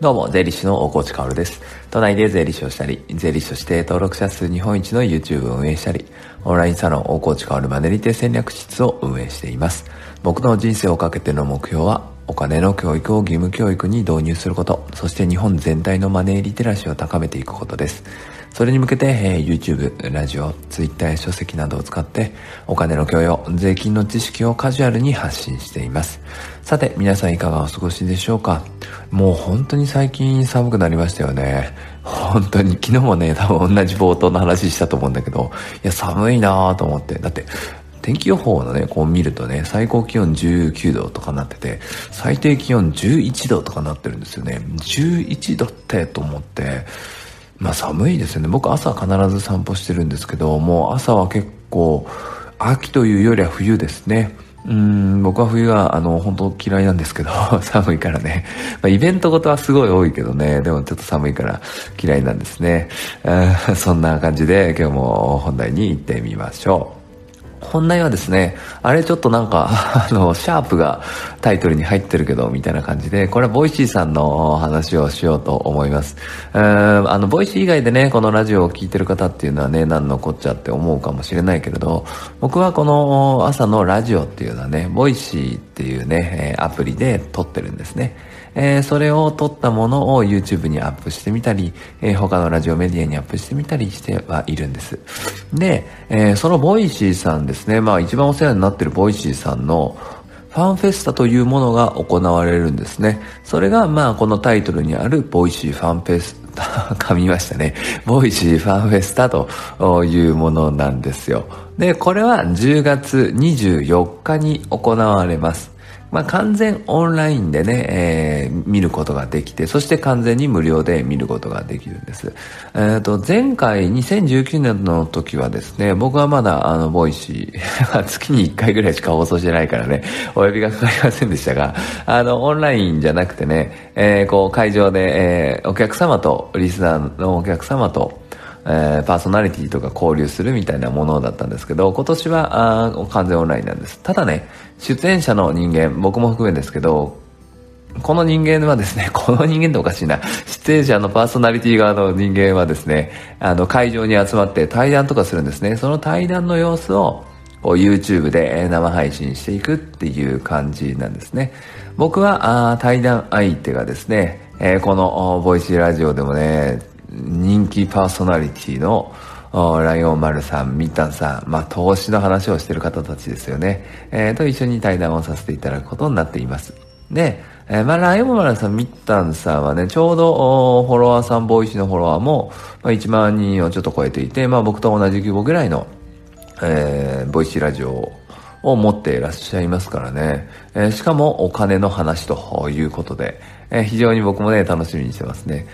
どうも、税理士の大河内かおるです。都内で税理士をしたり、税理士として登録者数日本一の YouTube を運営したり、オンラインサロン大河内かおるマネリテ戦略室を運営しています。僕の人生をかけての目標は、お金の教育を義務教育に導入すること、そして日本全体のマネーリテラシーを高めていくことです。それに向けて、えー、YouTube、ラジオ、Twitter 書籍などを使って、お金の教養、税金の知識をカジュアルに発信しています。さて、皆さんいかがお過ごしでしょうか？もう本当に最近寒くなりましたよね。本当に、昨日もね、多分同じ冒頭の話したと思うんだけど、いや、寒いなぁと思って。だって、天気予報のね、こう見るとね、最高気温19度とかなってて、最低気温11度とかなってるんですよね。11度ってと思って、まあ寒いですよね。僕朝必ず散歩してるんですけど、もう朝は結構、秋というよりは冬ですね。うん、僕は冬は、あの、本当嫌いなんですけど、寒いからね。まあ、イベントごとはすごい多いけどね、でもちょっと寒いから嫌いなんですね。そんな感じで今日も本題に行ってみましょう。本題はですね、あれちょっとなんか、あの、シャープがタイトルに入ってるけど、みたいな感じで、これはボイシーさんの話をしようと思います。えー、あの、ボイシー以外でね、このラジオを聴いてる方っていうのはね、何のこっちゃって思うかもしれないけれど、僕はこの朝のラジオっていうのはね、ボイシーっていうね、アプリで撮ってるんですね。えー、それを撮ったものを YouTube にアップしてみたり、えー、他のラジオメディアにアップしてみたりしてはいるんです。で、えー、そのボイシーさんですね、まあ一番お世話になってるボイシーさんのファンフェスタというものが行われるんですね。それが、まあ、このタイトルにある、ボイシーファンフェスタ、噛みましたね。ボイシーファンフェスタというものなんですよ。で、これは10月24日に行われます。まあ、完全オンラインでね、えー、見ることができて、そして完全に無料で見ることができるんです。えっ、ー、と、前回2019年の時はですね、僕はまだあの、ボイシー、月に1回ぐらいしか放送してないからね、お呼びがかかりませんでしたが、あの、オンラインじゃなくてね、えー、こう、会場で、えー、お客様と、リスナーのお客様と、えー、パーソナリティとか交流するみたいなものだったんですけど、今年はあ完全オンラインなんです。ただね、出演者の人間、僕も含めですけど、この人間はですね、この人間っておかしいな。出演者のパーソナリティ側の人間はですね、あの、会場に集まって対談とかするんですね。その対談の様子を、こう YouTube で生配信していくっていう感じなんですね。僕は、あ対談相手がですね、えー、このボイシーラジオでもね、人気パーソナリティのライオン丸さん、ミッタンさん、まあ、投資の話をしている方たちですよね。えー、と一緒に対談をさせていただくことになっています。で、えー、まあ、ライオン丸さん、ミッタンさんはね、ちょうど、フォロワーさん、ボイシのフォロワーも、まあ、1万人をちょっと超えていて、まあ、僕と同じ規模ぐらいの、えー、ボイシーラジオを持っていらっしゃいますからね。えー、しかも、お金の話ということで、えー、非常に僕もね、楽しみにしてますね。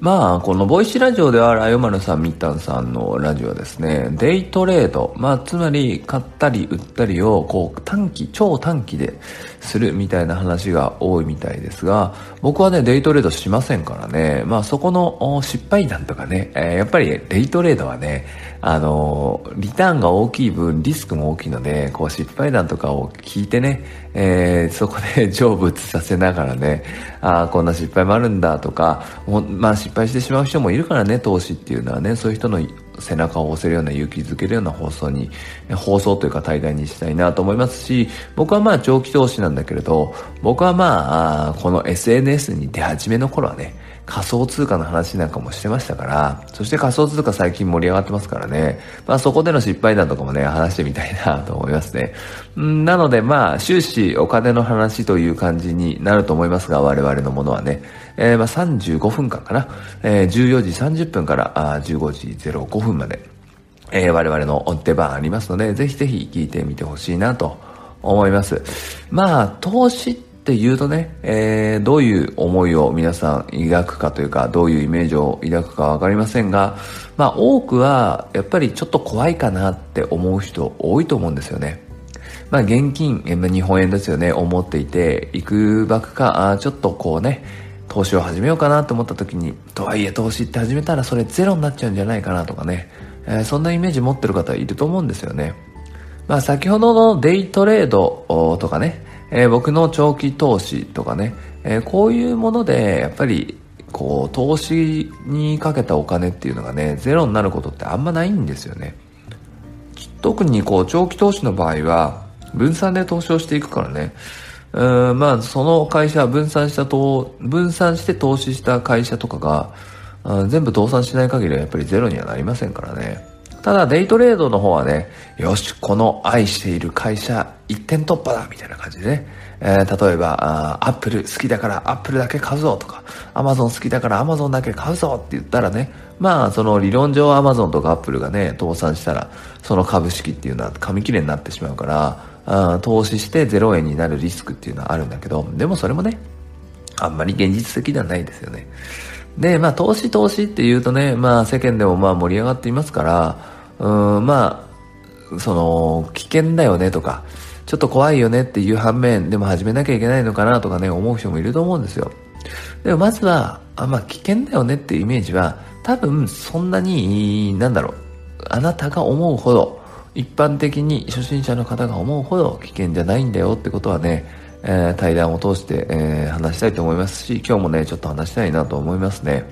まあ、このボイシラジオでは、ライオマルさん、ミッタンさんのラジオはですね、デイトレード、まあ、つまり、買ったり売ったりを、こう、短期、超短期でするみたいな話が多いみたいですが、僕はね、デイトレードしませんからね、まあ、そこの失敗談とかね、えー、やっぱりデイトレードはね、あの、リターンが大きい分、リスクも大きいので、こう、失敗談とかを聞いてね、えー、そこで 成仏させながらね、ああ、こんな失敗もあるんだとか、まあ、失敗してしまう人もいるからね、投資っていうのはね、そういう人の背中を押せるような勇気づけるような放送に、放送というか対談にしたいなと思いますし、僕はまあ長期投資なんだけれど、僕はまあ、この SNS に出始めの頃はね、仮想通貨の話なんかもしてましたから、そして仮想通貨最近盛り上がってますからね、まあそこでの失敗談とかもね、話してみたいなと思いますね。んなのでまあ終始お金の話という感じになると思いますが、我々のものはね、えー、まあ35分間かな、えー、14時30分からあ15時05分まで、えー、我々の出番ありますので、ぜひぜひ聞いてみてほしいなと思います。まあ、投資ってって言うとね、えー、どういう思いを皆さん抱くかというか、どういうイメージを抱くかわかりませんが、まあ多くはやっぱりちょっと怖いかなって思う人多いと思うんですよね。まあ現金、日本円ですよね、思っていて、いくばくか、あちょっとこうね、投資を始めようかなと思った時に、とはいえ投資って始めたらそれゼロになっちゃうんじゃないかなとかね、えー、そんなイメージ持ってる方いると思うんですよね。まあ先ほどのデイトレードとかね、えー、僕の長期投資とかね、えー、こういうもので、やっぱり、こう、投資にかけたお金っていうのがね、ゼロになることってあんまないんですよね。特にこう、長期投資の場合は、分散で投資をしていくからね、うん、まあ、その会社、分散したと、分散して投資した会社とかが、全部倒産しない限りはやっぱりゼロにはなりませんからね。ただ、デイトレードの方はね、よし、この愛している会社、一点突破だみたいな感じでね。えー、例えば、アップル好きだからアップルだけ買うぞとか、アマゾン好きだからアマゾンだけ買うぞって言ったらね、まあ、その理論上アマゾンとかアップルがね、倒産したら、その株式っていうのは紙切れになってしまうから、あ投資して0円になるリスクっていうのはあるんだけど、でもそれもね、あんまり現実的ではないですよね。で、まあ、投資投資って言うとね、まあ、世間でもまあ盛り上がっていますから、うん、まあ、その、危険だよねとか、ちょっと怖いよねっていう反面、でも始めなきゃいけないのかなとかね、思う人もいると思うんですよ。でもまずは、あまあ、危険だよねっていうイメージは、多分そんなに、なんだろう、あなたが思うほど、一般的に初心者の方が思うほど危険じゃないんだよってことはね、えー、対談を通して、えー、話したいと思いますし、今日もね、ちょっと話したいなと思いますね。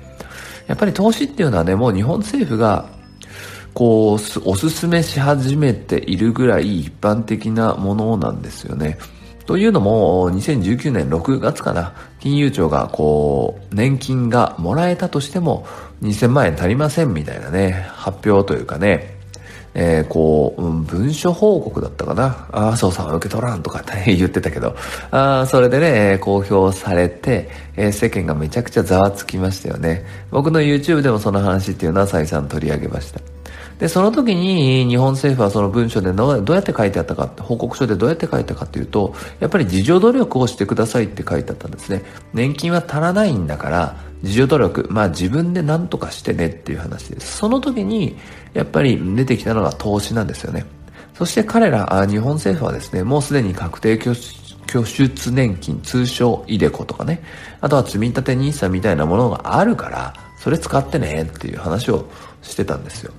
やっぱり投資っていうのはね、もう日本政府が、こう、おすすめし始めているぐらい一般的なものなんですよね。というのも、2019年6月かな、金融庁がこう、年金がもらえたとしても2000万円足りませんみたいなね、発表というかね、えー、こう、うん、文書報告だったかな。ああ、そうさん受け取らんとか言ってたけど、あそれでね、公表されて、えー、世間がめちゃくちゃざわつきましたよね。僕の YouTube でもその話っていうのは再三取り上げました。で、その時に日本政府はその文書でどうやって書いてあったか、報告書でどうやって書いたかっていうと、やっぱり自助努力をしてくださいって書いてあったんですね。年金は足らないんだから、自助努力、まあ自分で何とかしてねっていう話です。その時に、やっぱり出てきたのが投資なんですよね。そして彼ら、日本政府はですね、もうすでに確定拠出年金、通称イデコとかね、あとは積立 NISA みたいなものがあるから、それ使ってねっていう話をしてたんですよ。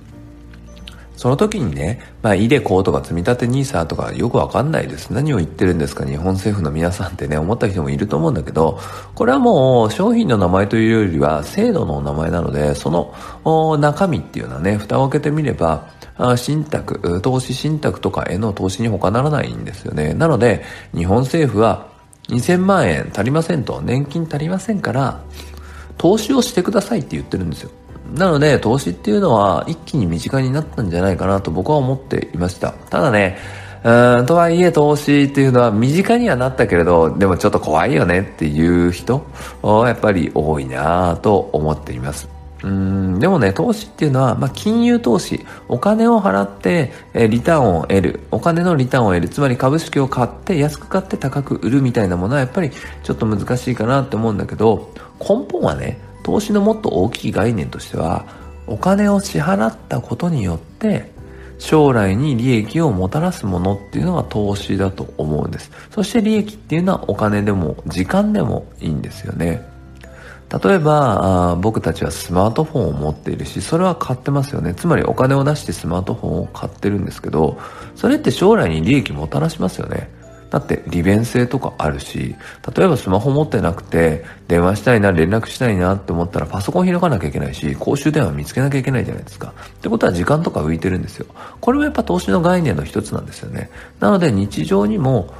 その時にね、まあ、イデコとか積み立て NISA とかよくわかんないです。何を言ってるんですか日本政府の皆さんってね、思った人もいると思うんだけど、これはもう商品の名前というよりは制度の名前なので、その中身っていうのはね、蓋を開けてみれば、信託、投資信託とかへの投資に他ならないんですよね。なので、日本政府は2000万円足りませんと、年金足りませんから、投資をしてくださいって言ってるんですよ。なので、投資っていうのは一気に身近になったんじゃないかなと僕は思っていました。ただね、うん、とはいえ投資っていうのは身近にはなったけれど、でもちょっと怖いよねっていう人、やっぱり多いなと思っています。うんでもね、投資っていうのは、まあ、金融投資、お金を払って、えリターンを得る、お金のリターンを得る、つまり株式を買って、安く買って高く売るみたいなものはやっぱりちょっと難しいかなって思うんだけど、根本はね、投資のもっと大きい概念としては、お金を支払ったことによって、将来に利益をもたらすものっていうのが投資だと思うんです。そして利益っていうのはお金でも時間でもいいんですよね。例えば僕たちはスマートフォンを持っているし、それは買ってますよね。つまりお金を出してスマートフォンを買ってるんですけど、それって将来に利益もたらしますよね。だって利便性とかあるし、例えばスマホ持ってなくて、電話したいな、連絡したいなって思ったらパソコン開かなきゃいけないし、公衆電話見つけなきゃいけないじゃないですか。ってことは時間とか浮いてるんですよ。これもやっぱ投資の概念の一つなんですよね。なので日常にも、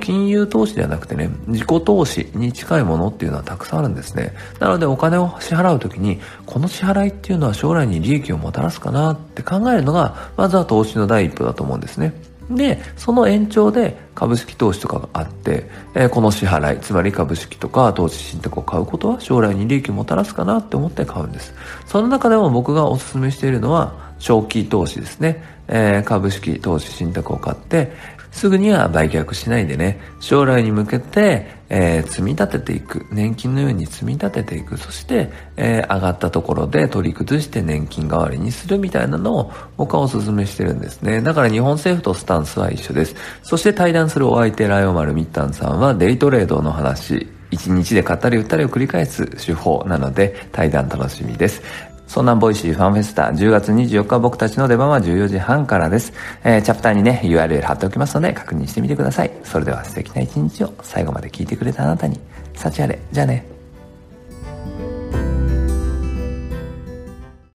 金融投資ではなくてね、自己投資に近いものっていうのはたくさんあるんですね。なのでお金を支払うときに、この支払いっていうのは将来に利益をもたらすかなって考えるのが、まずは投資の第一歩だと思うんですね。で、その延長で株式投資とかがあって、えー、この支払い、つまり株式とか投資信託を買うことは将来に利益をもたらすかなって思って買うんです。その中でも僕がおすすめしているのは、長期投資ですね。えー、株式投資信託を買って、すぐには売却しないでね、将来に向けて、えー、積み立てていく。年金のように積み立てていく。そして、えー、上がったところで取り崩して年金代わりにするみたいなのを僕はお勧めしてるんですね。だから日本政府とスタンスは一緒です。そして対談するお相手ライオマルミッタンさんはデイトレードの話、一日で買ったり売ったりを繰り返す手法なので対談楽しみです。そんなボイシーファンフェスタ10月24日僕たちの出番は14時半からです。えー、チャプターにね、URL 貼っておきますので確認してみてください。それでは素敵な一日を最後まで聞いてくれたあなたに、幸あれ。じゃあね。